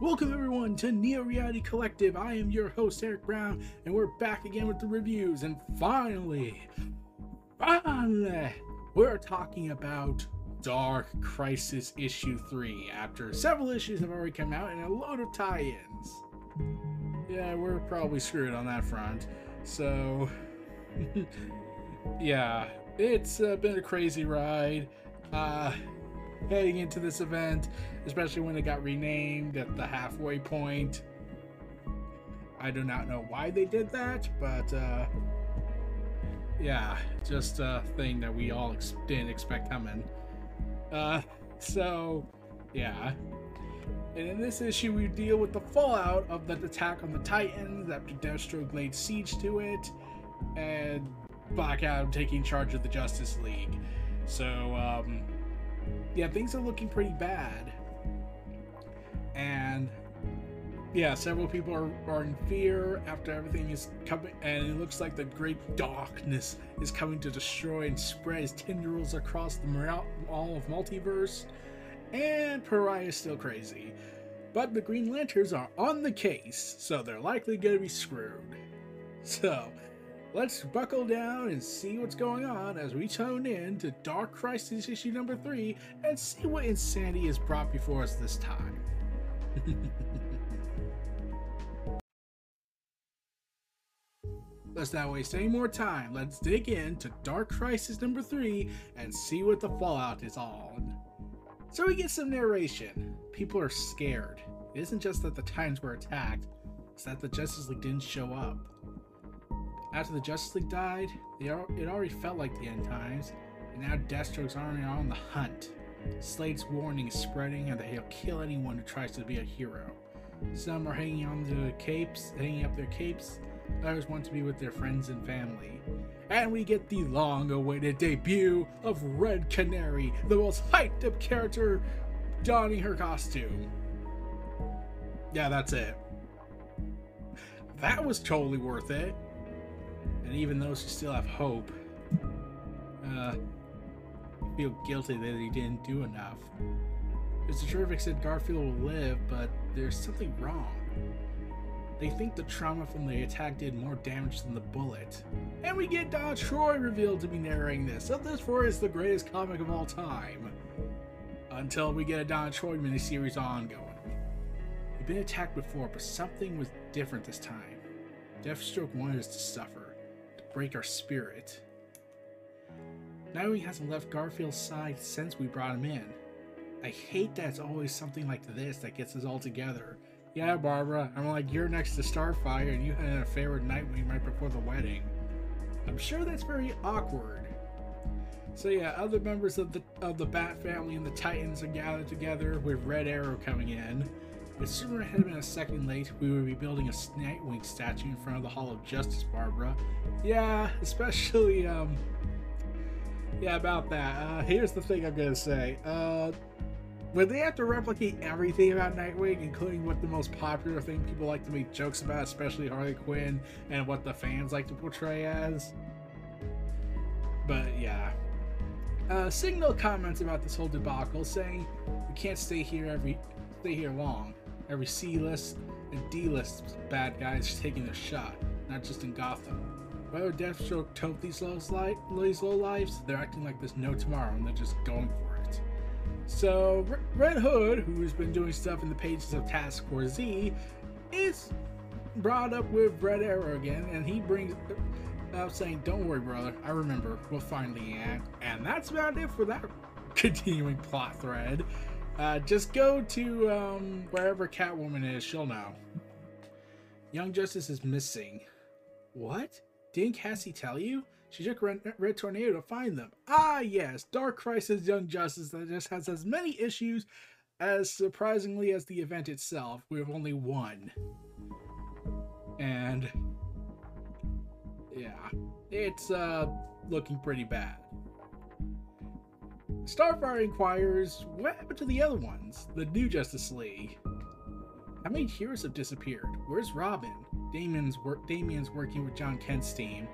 Welcome everyone to Neo Reality Collective. I am your host Eric Brown, and we're back again with the reviews. And finally, finally, we're talking about Dark Crisis issue three. After several issues have already come out and a load of tie-ins. Yeah, we're probably screwed on that front. So, yeah, it's uh, been a crazy ride. Uh, heading into this event, especially when it got renamed at the halfway point. I do not know why they did that, but uh, yeah, just a thing that we all ex- didn't expect coming. Uh, so, yeah. And in this issue, we deal with the fallout of the attack on the Titans after Deathstroke laid siege to it, and Black Adam taking charge of the Justice League. So, um, yeah, things are looking pretty bad. And yeah, several people are, are in fear after everything is coming, and it looks like the great darkness is coming to destroy and spread its tendrils across the all of multiverse. And Pariah is still crazy. But the Green Lanterns are on the case, so they're likely going to be screwed. So, Let's buckle down and see what's going on as we tune in to Dark Crisis issue number three and see what insanity is brought before us this time. Let's not waste any more time. Let's dig into Dark Crisis number three and see what the fallout is on. So we get some narration. People are scared. It isn't just that the Titans were attacked, it's that the Justice League didn't show up. After the Justice League died, it already felt like the end times, and now Deathstroke's army are on the hunt. Slade's warning is spreading, and that he'll kill anyone who tries to be a hero. Some are hanging on to capes, hanging up their capes. Others want to be with their friends and family. And we get the long-awaited debut of Red Canary, the most hyped-up character donning her costume. Yeah, that's it. That was totally worth it and even those who still have hope uh, feel guilty that he didn't do enough. Mr. Terrific said Garfield will live, but there's something wrong. They think the trauma from the attack did more damage than the bullet. And we get Donna Troy revealed to be narrating this, so this for is the greatest comic of all time. Until we get a Donna Troy miniseries ongoing. We've been attacked before, but something was different this time. Deathstroke wanted us to suffer break our spirit. Nightwing hasn't left Garfield's side since we brought him in. I hate that it's always something like this that gets us all together. Yeah, Barbara, I'm like, you're next to Starfire and you had an affair with Nightwing right before the wedding. I'm sure that's very awkward. So yeah, other members of the of the Bat family and the Titans are gathered together with Red Arrow coming in. If Superman had been a second late, we would be building a Nightwing statue in front of the Hall of Justice, Barbara. Yeah, especially, um, yeah, about that. Uh, here's the thing I'm gonna say. Uh, when they have to replicate everything about Nightwing, including what the most popular thing people like to make jokes about, especially Harley Quinn, and what the fans like to portray as. But yeah. Uh, Signal comments about this whole debacle, saying, We can't stay here every stay here long. Every C-list and D-list bad guys taking their shot, not just in Gotham. Whether Deathstroke told these low, li- these low lives, they're acting like there's no tomorrow and they're just going for it. So Red Hood, who's been doing stuff in the pages of Task Force Z, is brought up with Red Arrow again, and he brings up saying, "Don't worry, brother. I remember. We'll find Lian." And that's about it for that continuing plot thread. Uh, just go to um, wherever Catwoman is. She'll know. Young Justice is missing. What? Didn't Cassie tell you? She took Red, Red Tornado to find them. Ah, yes, Dark Crisis Young Justice that just has as many issues as surprisingly as the event itself. We have only one. And yeah, it's uh looking pretty bad. Starfire inquires, what happened to the other ones? The new Justice League. How many heroes have disappeared? Where's Robin? Damian's work Damian's working with Jon Kent's team.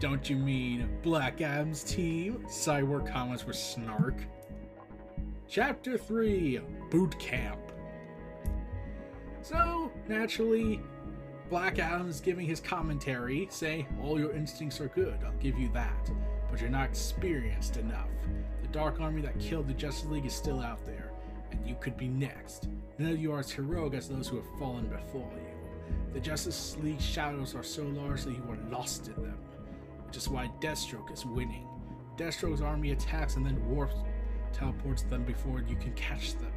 Don't you mean Black Adam's team? Cyborg comments with snark. Chapter 3 Boot Camp. So, naturally, Black Adam is giving his commentary, saying, All your instincts are good, I'll give you that, but you're not experienced enough. Dark Army that killed the Justice League is still out there, and you could be next. None of you are as heroic as those who have fallen before you. The Justice League shadows are so large that you are lost in them, which is why Deathstroke is winning. Deathstroke's army attacks and then warps teleports them before you can catch them.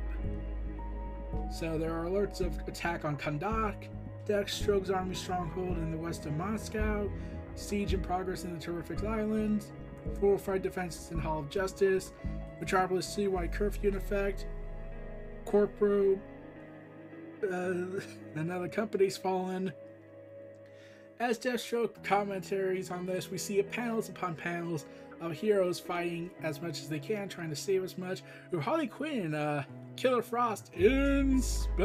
So there are alerts of attack on Kahndaq, Deathstroke's army stronghold in the west of Moscow, siege in progress in the Terrific Islands, fortified defenses in Hall of Justice, Metropolis citywide curfew in effect, Corpro, uh, another company's fallen. As Deathstroke commentaries on this, we see panels upon panels of heroes fighting as much as they can, trying to save as much. Harley Quinn, uh, Killer Frost in space.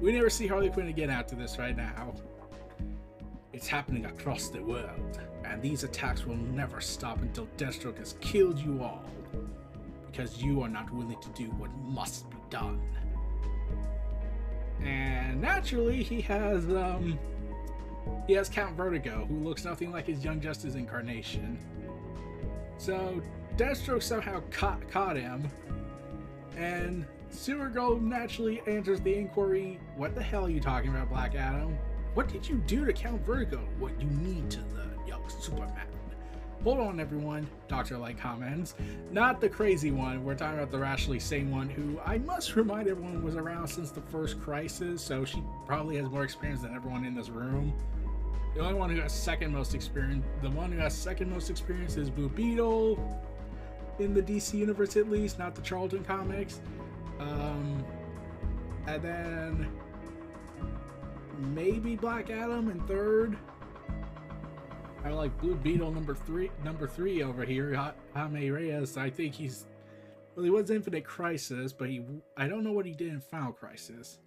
We never see Harley Quinn again after this right now. It's happening across the world, and these attacks will never stop until Deathstroke has killed you all. Because you are not willing to do what must be done. And naturally, he has, um, he has Count Vertigo, who looks nothing like his Young Justice incarnation. So, Deathstroke somehow caught, caught him, and Supergirl naturally answers the inquiry What the hell are you talking about, Black Adam? What did you do to Count Vertigo? What you need to the young Superman? Hold on, everyone, Dr. Light comments. Not the crazy one, we're talking about the rationally sane one, who I must remind everyone was around since the first crisis, so she probably has more experience than everyone in this room. The only one who has second most experience, the one who has second most experience is Blue Beetle in the DC universe, at least, not the Charlton comics. Um, and then maybe Black Adam in third. I like Blue Beetle number three. Number three over here, Jaime Reyes. I think he's well. He was Infinite Crisis, but he I don't know what he did in Final Crisis.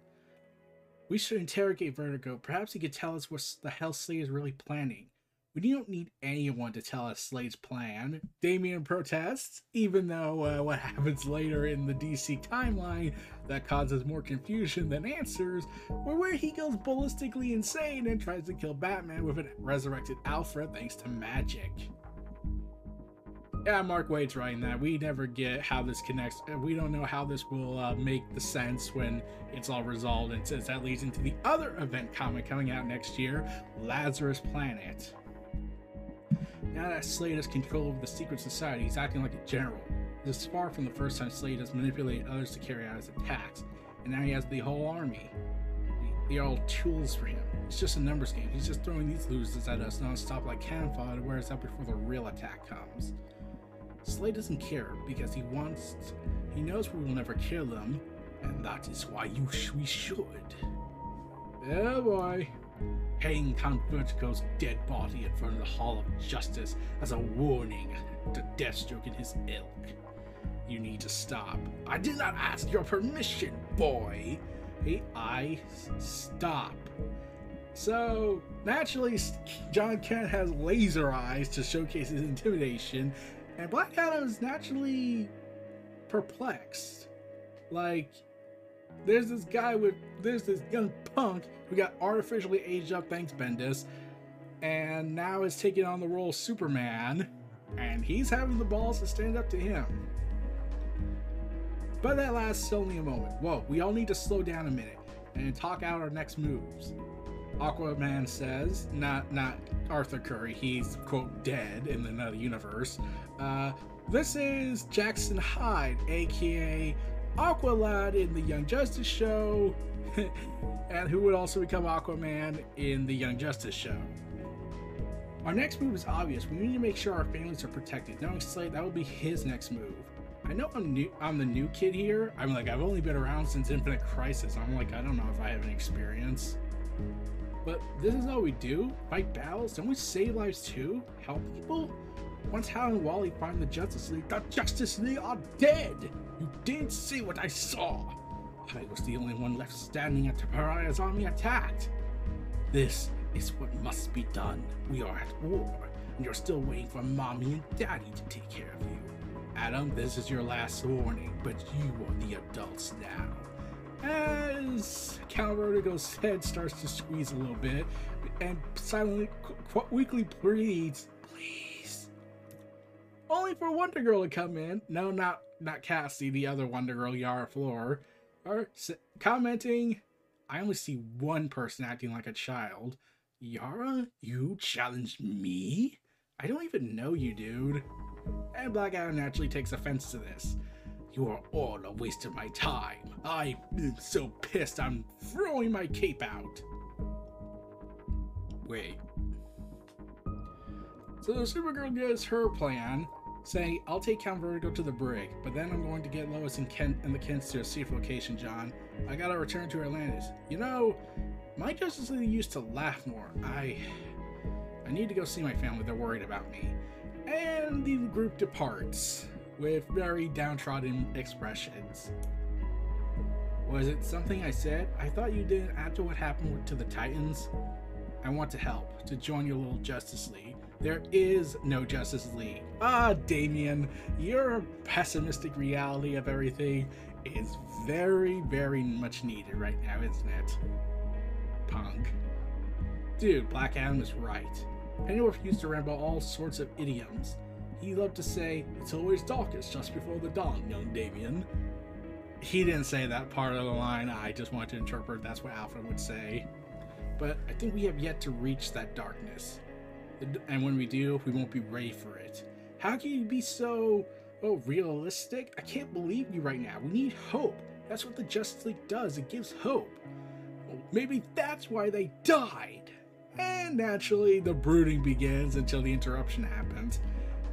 We should interrogate Vertigo. Perhaps he could tell us what the hell is really planning. We don't need anyone to tell us Slade's plan. Damian protests, even though uh, what happens later in the DC timeline that causes more confusion than answers, or where he goes ballistically insane and tries to kill Batman with a resurrected Alfred thanks to magic. Yeah, Mark Waid's writing that. We never get how this connects. We don't know how this will uh, make the sense when it's all resolved. And since that leads into the other event comic coming out next year, Lazarus Planet. Now that Slade has control over the secret society, he's acting like a general. This is far from the first time Slade has manipulated others to carry out his attacks, and now he has the whole army. They are all tools for him. It's just a numbers game. He's just throwing these losers at us non-stop like cannon fodder, wears up before the real attack comes. Slade doesn't care because he wants. He knows we will never kill them, and that is why you sh- we should. Oh boy hang Count Vertigo's dead body in front of the Hall of Justice as a warning to Deathstroke and his ilk. You need to stop. I did not ask your permission, boy. Hey, I stop. So, naturally, Jon Kent has laser eyes to showcase his intimidation, And Black Adam is naturally perplexed. Like, there's this guy with, there's this young punk who got artificially aged up, thanks Bendis, and now is taking on the role of Superman, and he's having the balls to stand up to him. But that lasts only a moment. Whoa, we all need to slow down a minute and talk out our next moves. Aquaman says, not not Arthur Curry, he's quote dead in another universe. Uh, this is Jackson Hyde, aka Aqualad in the Young Justice show, and who would also become Aquaman in the Young Justice show. Our next move is obvious. We need to make sure our families are protected. Knowing Slade, that will be his next move. I know I'm new. I'm the new kid here. I'm like I've only been around since Infinite Crisis. I'm like I don't know if I have any experience. But this is all we do: fight battles. Don't we save lives too? Help people? Once Hal and Wally find the Justice League, the Justice League are dead. You didn't see what I saw. I was the only one left standing after Pariah's army attacked. This is what must be done. We are at war, and you're still waiting for mommy and daddy to take care of you. Adam, this is your last warning, but you are the adults now. As Count Vertigo's head starts to squeeze a little bit, and silently, qu- weakly pleads, please. Only for Wonder Girl to come in. No, not not Cassie, the other Wonder Girl, Yara Flor, are commenting. I only see one person acting like a child. Yara, you challenged me? I don't even know you, dude. And Black Adam naturally takes offense to this. You are all a waste of my time. I'm so pissed I'm throwing my cape out. Wait. So Supergirl gives her plan, saying, I'll take Count Vertigo to the brig, but then I'm going to get Lois and Kent and the Kents to a safe location, Jon. I gotta return to Atlantis. You know, my Justice League used to laugh more. I I need to go see my family, they're worried about me. And the group departs with very downtrodden expressions. Was it something I said? I thought you did after what happened to the Titans. I want to help, to join your little Justice League. There is no Justice League. Ah, Damian, your pessimistic reality of everything is very, very much needed right now, isn't it? Punk. Dude, Black Adam is right. Pennyworth used to ramble all sorts of idioms. He loved to say, It's always darkest just before the dawn, young Damian. He didn't say that part of the line, I just want to interpret that's what Alfred would say. But I think we have yet to reach that darkness. And when we do, we won't be ready for it. How can you be so, oh, realistic? I can't believe you right now. We need hope. That's what the Justice League does, it gives hope. Well, maybe that's why they died. And naturally, the brooding begins until the interruption happens.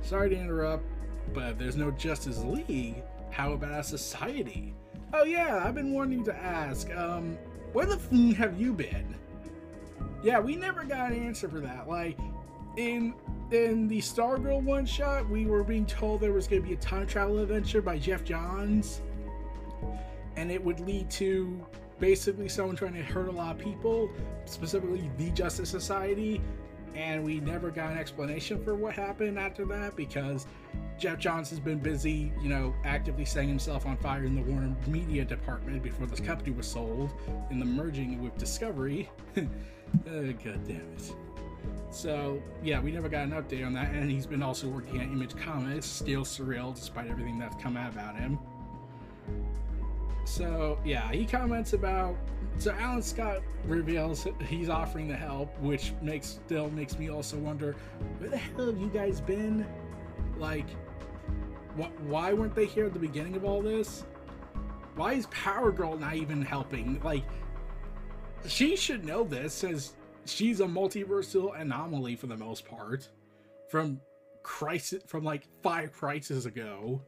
Sorry to interrupt, but if there's no Justice League, how about a society? Oh yeah, I've been wanting to ask, um, where the f have you been? Yeah, we never got an answer for that. Like, in in the Stargirl one shot, we were being told there was going to be a time travel adventure by Geoff Johns, and it would lead to basically someone trying to hurt a lot of people, specifically the Justice Society. And we never got an explanation for what happened after that because Geoff Johns has been busy, you know, actively setting himself on fire in the Warner Media department before this company was sold in the merging with Discovery. oh, God damn it. So, yeah, we never got an update on that. And he's been also working at Image Comics, still surreal despite everything that's come out about him. So yeah, he comments about so Alan Scott reveals he's offering the help, which makes still makes me also wonder where the hell have you guys been? Like? Why weren't they here at the beginning of all this? Why is Power Girl not even helping? Like, she should know this, as she's a multiversal anomaly for the most part, from crisis from like five crises ago.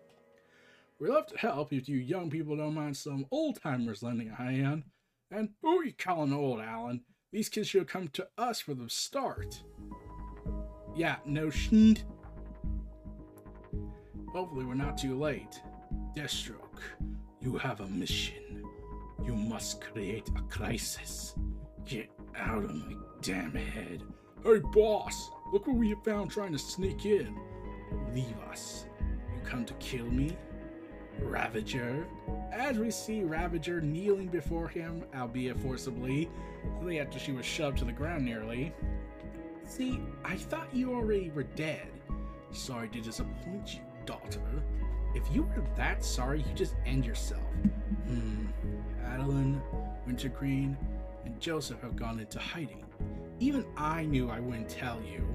We love to help if you young people don't mind some old timers lending a hand. And who are you calling old, Alan? These kids should come to us for the start. Yeah, no shnt. Hopefully we're not too late. Deathstroke, you have a mission. You must create a crisis. Get out of my damn head. Hey boss, look what we found trying to sneak in. leave us. You come to kill me? Ravager. As we see Ravager kneeling before him, albeit forcibly, after she was shoved to the ground nearly. See, I thought you already were dead. Sorry to disappoint you, daughter. If you were that sorry, you just end yourself. Hmm. Adeline, Wintergreen, and Joseph have gone into hiding. Even I knew I wouldn't tell you.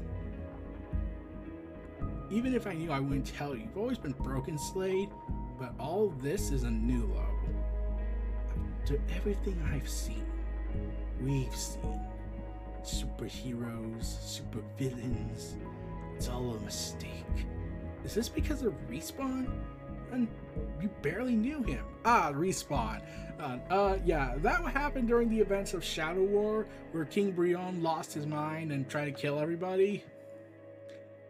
Even if I knew I wouldn't tell you, you've always been broken, Slade, but all this is a new low. After everything I've seen, we've seen, superheroes, supervillains, it's all a mistake. Is this because of Respawn? And you barely knew him. Ah, Respawn. Uh, uh, yeah, that happened during the events of Shadow War, where King Brion lost his mind and tried to kill everybody.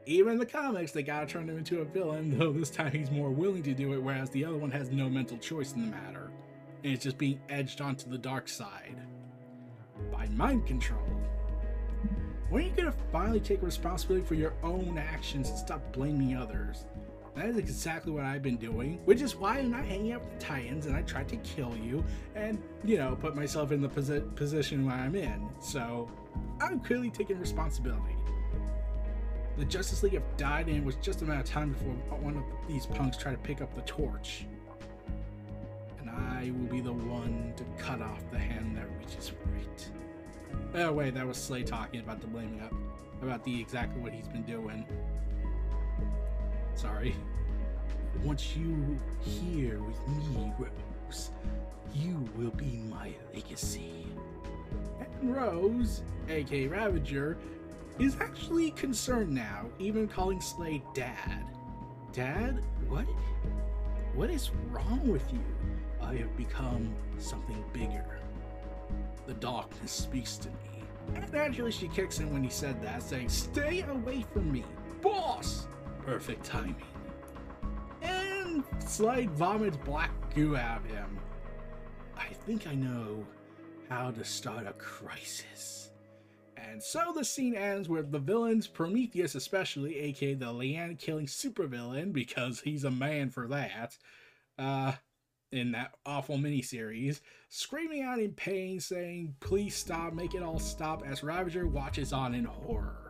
Even in the comics, they gotta turn him into a villain, though this time he's more willing to do it, whereas the other one has no mental choice in the matter. And it's just being edged onto the dark side. By mind control. When are you gonna finally take responsibility for your own actions and stop blaming others? That is exactly what I've been doing, which is why I'm not hanging out with the Titans and I tried to kill you and, you know, put myself in the posi- position where I'm in. So, I'm clearly taking responsibility. The Justice League have died, and it was just a matter of time before one of these punks tried to pick up the torch. And I will be the one to cut off the hand that reaches for it. Oh wait, that was Slade talking about the blaming up, about the exactly what he's been doing. Sorry. Once you here with me, Rose, you will be my legacy. And Rose, aka Ravager, is actually concerned now, even calling Slade Dad. Dad? What? What is wrong with you? I have become something bigger. The darkness speaks to me. And naturally, she kicks him when he said that, saying, Stay away from me, boss! Perfect timing. And Slade vomits black goo out of him. I think I know how to start a crisis. And so the scene ends with the villains, Prometheus especially, aka the Lian killing supervillain, because he's a man for that, uh, in that awful miniseries, screaming out in pain, saying, Please stop, make it all stop, as Ravager watches on in horror.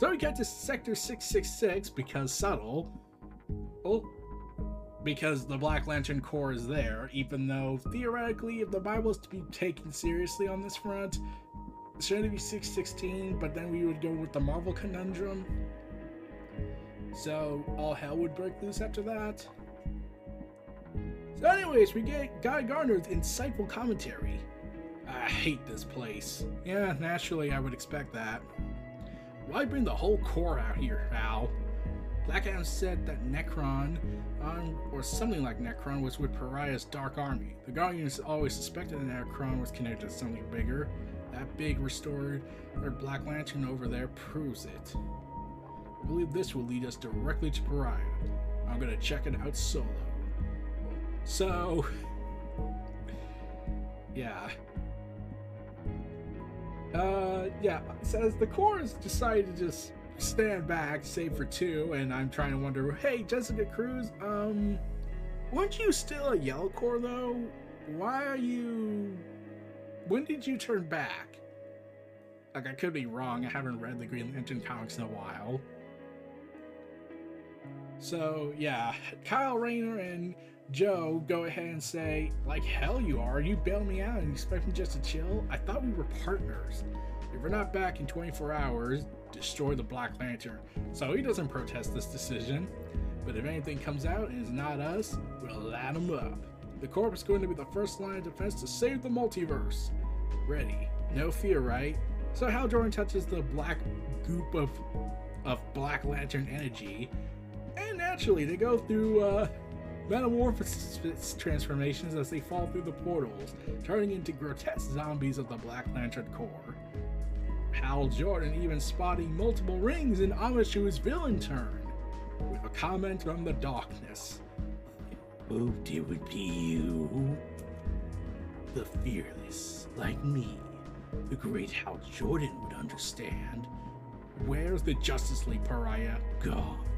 So we get to Sector 666 because subtle. Oh, because the Black Lantern Corps is there, even though theoretically, if the Bible is to be taken seriously on this front, it shouldn't be 616, but then we would go with the Marvel conundrum. So all hell would break loose after that. So, anyways, we get Guy Gardner's insightful commentary. I hate this place. Yeah, naturally, I would expect that. Why bring the whole Corps out here, Al? Black Adam said that Nekron, um, or something like Nekron, was with Pariah's Dark Army. The Guardians always suspected that Nekron was connected to something bigger. That big restored or Black Lantern over there proves it. I believe this will lead us directly to Pariah. I'm gonna check it out solo. So, yeah. Uh, yeah, says the has decided to just stand back, save for two, and I'm trying to wonder, hey, Jessica Cruz, um, weren't you still a Yellow Corps though? Why are you. When did you turn back? Like, I could be wrong, I haven't read the Green Lantern comics in a while. So, yeah, Kyle Rayner and Jo go ahead and say, like hell you are, you bailed me out and you expect me just to chill? I thought we were partners. If we're not back in 24 hours, destroy the Black Lantern. So he doesn't protest this decision. But if anything comes out and it's not us, we'll light him up. The Corps is going to be the first line of defense to save the multiverse. Ready. No fear, right? So Hal Jordan touches the black goop of of Black Lantern energy. And naturally they go through uh metamorphosis transformations as they fall through the portals, turning into grotesque zombies of the Black Lantern Corps. Hal Jordan even spotting multiple rings in his villain turn, with a comment from the darkness. Hoped it would be you. The fearless, like me. The great Hal Jordan would understand. where's the Justice League pariah gone?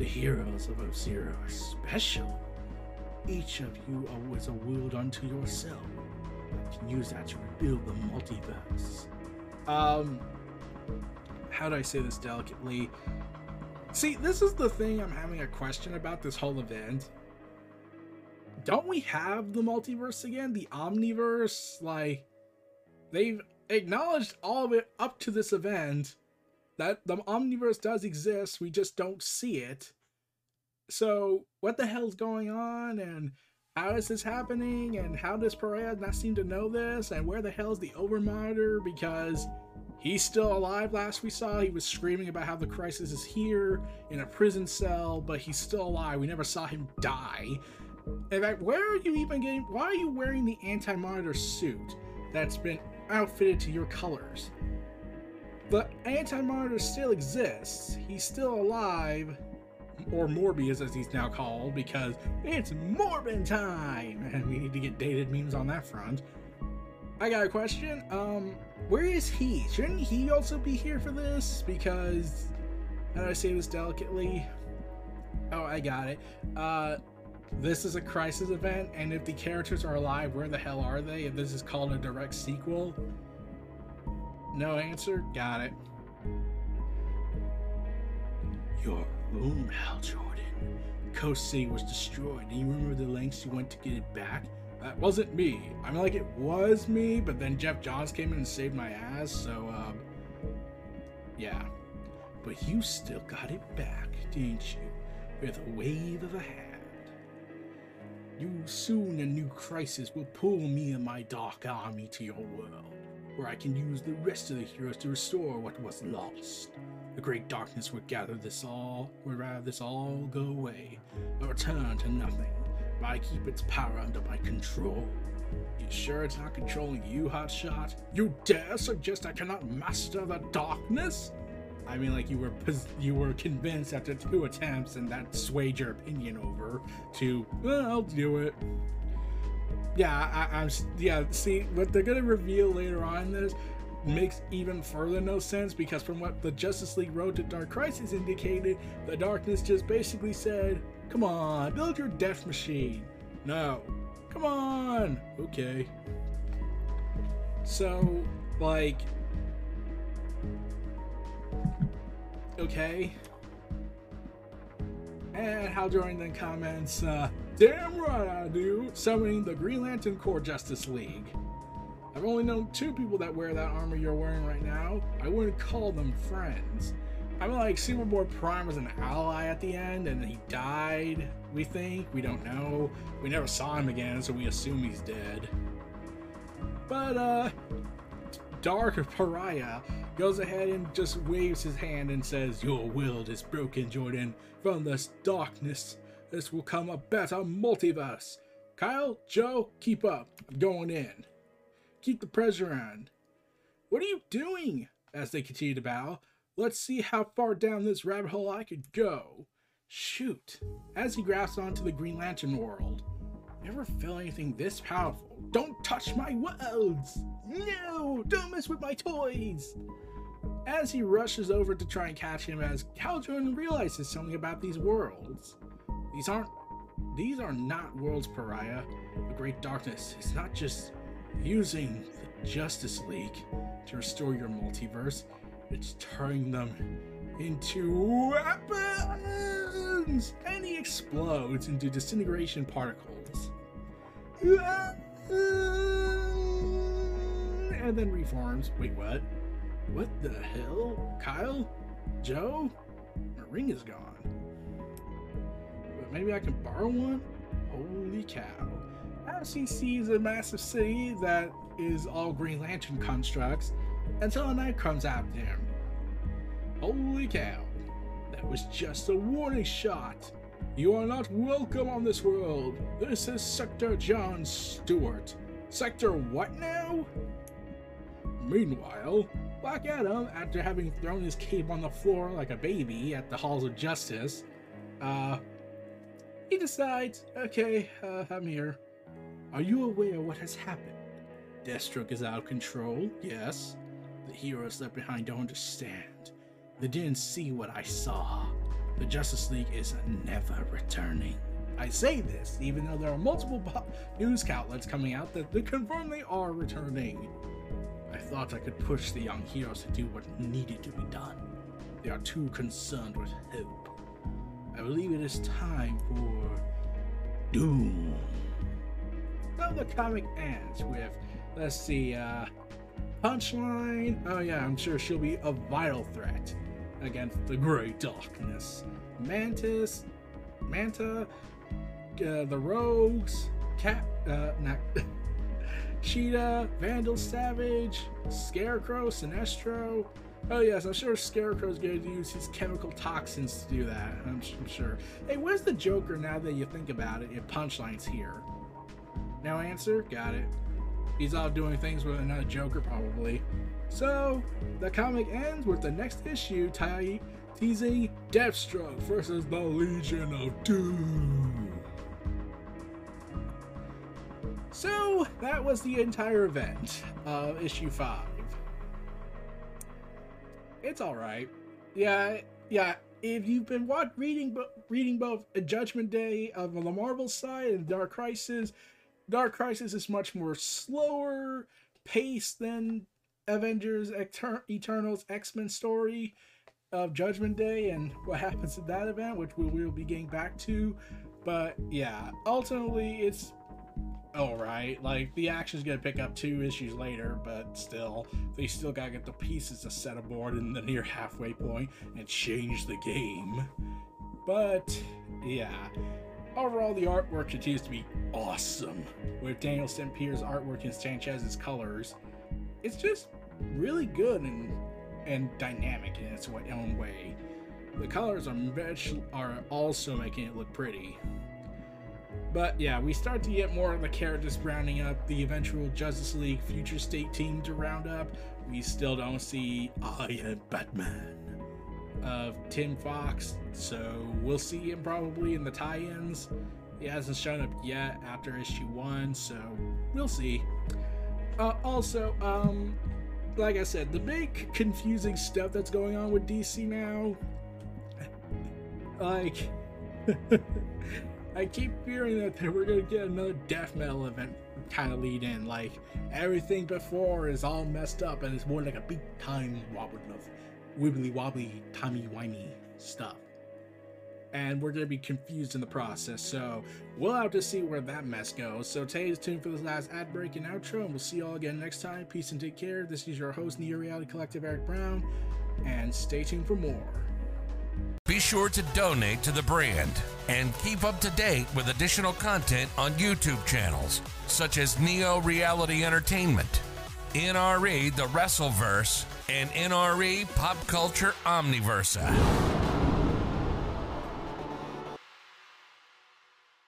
The heroes of Earth-Zero are special. Each of you was a world unto yourself. You can use that to rebuild the multiverse. Um, how do I say this delicately? See, this is the thing I'm having a question about this whole event. Don't we have the multiverse again? The omniverse? Like, they've acknowledged all of it up to this event that the omniverse does exist, we just don't see it. So, what the hell's going on? And how is this happening? And how does Pariah not seem to know this? And where the hell is the Overmonitor? Because he's still alive last we saw. He was screaming about how the crisis is here in a prison cell, but he's still alive. We never saw him die. In fact, where are you even getting? Why are you wearing the anti monitor suit that's been outfitted to your colors? The anti monitor still exists. He's still alive or Morbius as he's now called, because it's Morbin time, and we need to get dated memes on that front. I got a question. Um, where is he? Shouldn't he also be here for this? Because how do I say this delicately? Oh, I got it. Uh, this is a crisis event, and if the characters are alive, where the hell are they? If this is called a direct sequel? No answer? Got it. Your home, Hal Jordan. Coast City was destroyed. Do you remember the lengths you went to get it back? That wasn't me. I mean, like, it was me, but then Geoff Johns came in and saved my ass, so, um, yeah. But you still got it back, didn't you? With a wave of a hand. You soon a new crisis will pull me and my dark army to your world, where I can use the rest of the heroes to restore what was lost. The great darkness would gather this all, would rather this all go away, or return to nothing, but I keep its power under my control. You sure it's not controlling you, Hotshot? You dare suggest I cannot master the darkness? I mean, like you were you were convinced after two attempts, and that swayed your opinion over to, well, I'll do it. Yeah, I, am Yeah, see what they're gonna reveal later on this makes even further no sense because from what the Justice League Road to Dark Crisis indicated, the darkness just basically said, Come on, build your death machine. No. Come on. Okay. So, like. Okay. And Hal Jordan then comments, uh, Damn right I do, summoning the Green Lantern Corps Justice League. I've only known two people that wear that armor you're wearing right now. I wouldn't call them friends. I mean, like, Superboy Prime was an ally at the end, and he died, we think. We don't know. We never saw him again, so we assume he's dead. But, uh, Dark Pariah goes ahead and just waves his hand and says, Your will is broken, Jordan. From this darkness, this will come a better multiverse. Kyle, Jo, keep up. I'm going in. Keep the pressure on. What are you doing? As they continue to bow. Let's see how far down this rabbit hole I could go. Shoot. As he grasps onto the Green Lantern world. Never felt anything this powerful. Don't touch my worlds! No! Don't mess with my toys! As he rushes over to try and catch him as Hal Jordan realizes something about these worlds. These aren't these are not worlds pariah. The great darkness is not just using the Justice League to restore your multiverse. It's turning them into weapons! And he explodes into disintegration particles. And then reforms. Wait, what? What the hell? Kyle? Jo? My ring is gone. But maybe I can borrow one? Holy cow as he sees a massive city that is all Green Lantern constructs until a knife comes after him. Holy cow, that was just a warning shot. You are not welcome on this world. This is Sector John Stewart. Sector what now? Meanwhile, Black Adam, after having thrown his cape on the floor like a baby at the Halls of Justice, uh, he decides, okay, uh, I'm here. Are you aware what has happened? Deathstroke is out of control, yes. The heroes left behind don't understand. They didn't see what I saw. The Justice League is never returning. I say this even though there are multiple news outlets coming out that they confirm they are returning. I thought I could push the young heroes to do what needed to be done. They are too concerned with hope. I believe it is time for doom. So the comic ends with, let's see, uh, Punchline. Oh yeah, I'm sure she'll be a vital threat against the Great Darkness. Mantis, Manta, uh, the Rogues, Cat, uh, not. Cheetah, Vandal Savage, Scarecrow, Sinestro. Oh yes, I'm sure Scarecrow's going to use his chemical toxins to do that. I'm, I'm, sure. Hey, where's the Joker now that you think about it? If Punchline's here. No answer? Got it. He's off doing things with another Joker, probably. So, the comic ends with the next issue tie teasing Deathstroke versus the Legion of Doom. So, that was the entire event of issue 5. It's alright. Yeah, yeah, if you've been watch, reading reading both Judgment Day of the Marvel side and Dark Crisis, Dark Crisis is much more slower paced than Avengers Etern- Eternals X Men story of Judgment Day and what happens at that event, which we will be getting back to. But yeah, ultimately, it's all right. Like the action's gonna pick up two issues later, but still, they still gotta get the pieces to set aboard in the near halfway point and change the game. But yeah, Overall, the artwork continues to be awesome, with Daniel Sampere's artwork and Sanchez's colors. It's just really good and and dynamic in its own way. The colors are much, are also making it look pretty. But yeah, we start to get more of the characters rounding up the eventual Justice League future state team to round up. We still don't see I am Batman of Tim Fox, so we'll see him probably in the tie-ins. He hasn't shown up yet after issue one, so we'll see. Uh, also, um, like I said, the big confusing stuff that's going on with DC now, like, I keep fearing that we're gonna get another death metal event kind of lead in. Like everything before is all messed up, and it's more like a big time wobble of wibbly wobbly, timey wimey stuff. And we're going to be confused in the process, so we'll have to see where that mess goes. So stay tuned for this last ad break and outro, and we'll see you all again next time. Peace and take care. This is your host, Neo Reality Collective, Eric Brown, and stay tuned for more. Be sure to donate to the brand and keep up to date with additional content on YouTube channels such as Neo Reality Entertainment, NRE The Wrestleverse, and NRE Pop Culture Omniversa.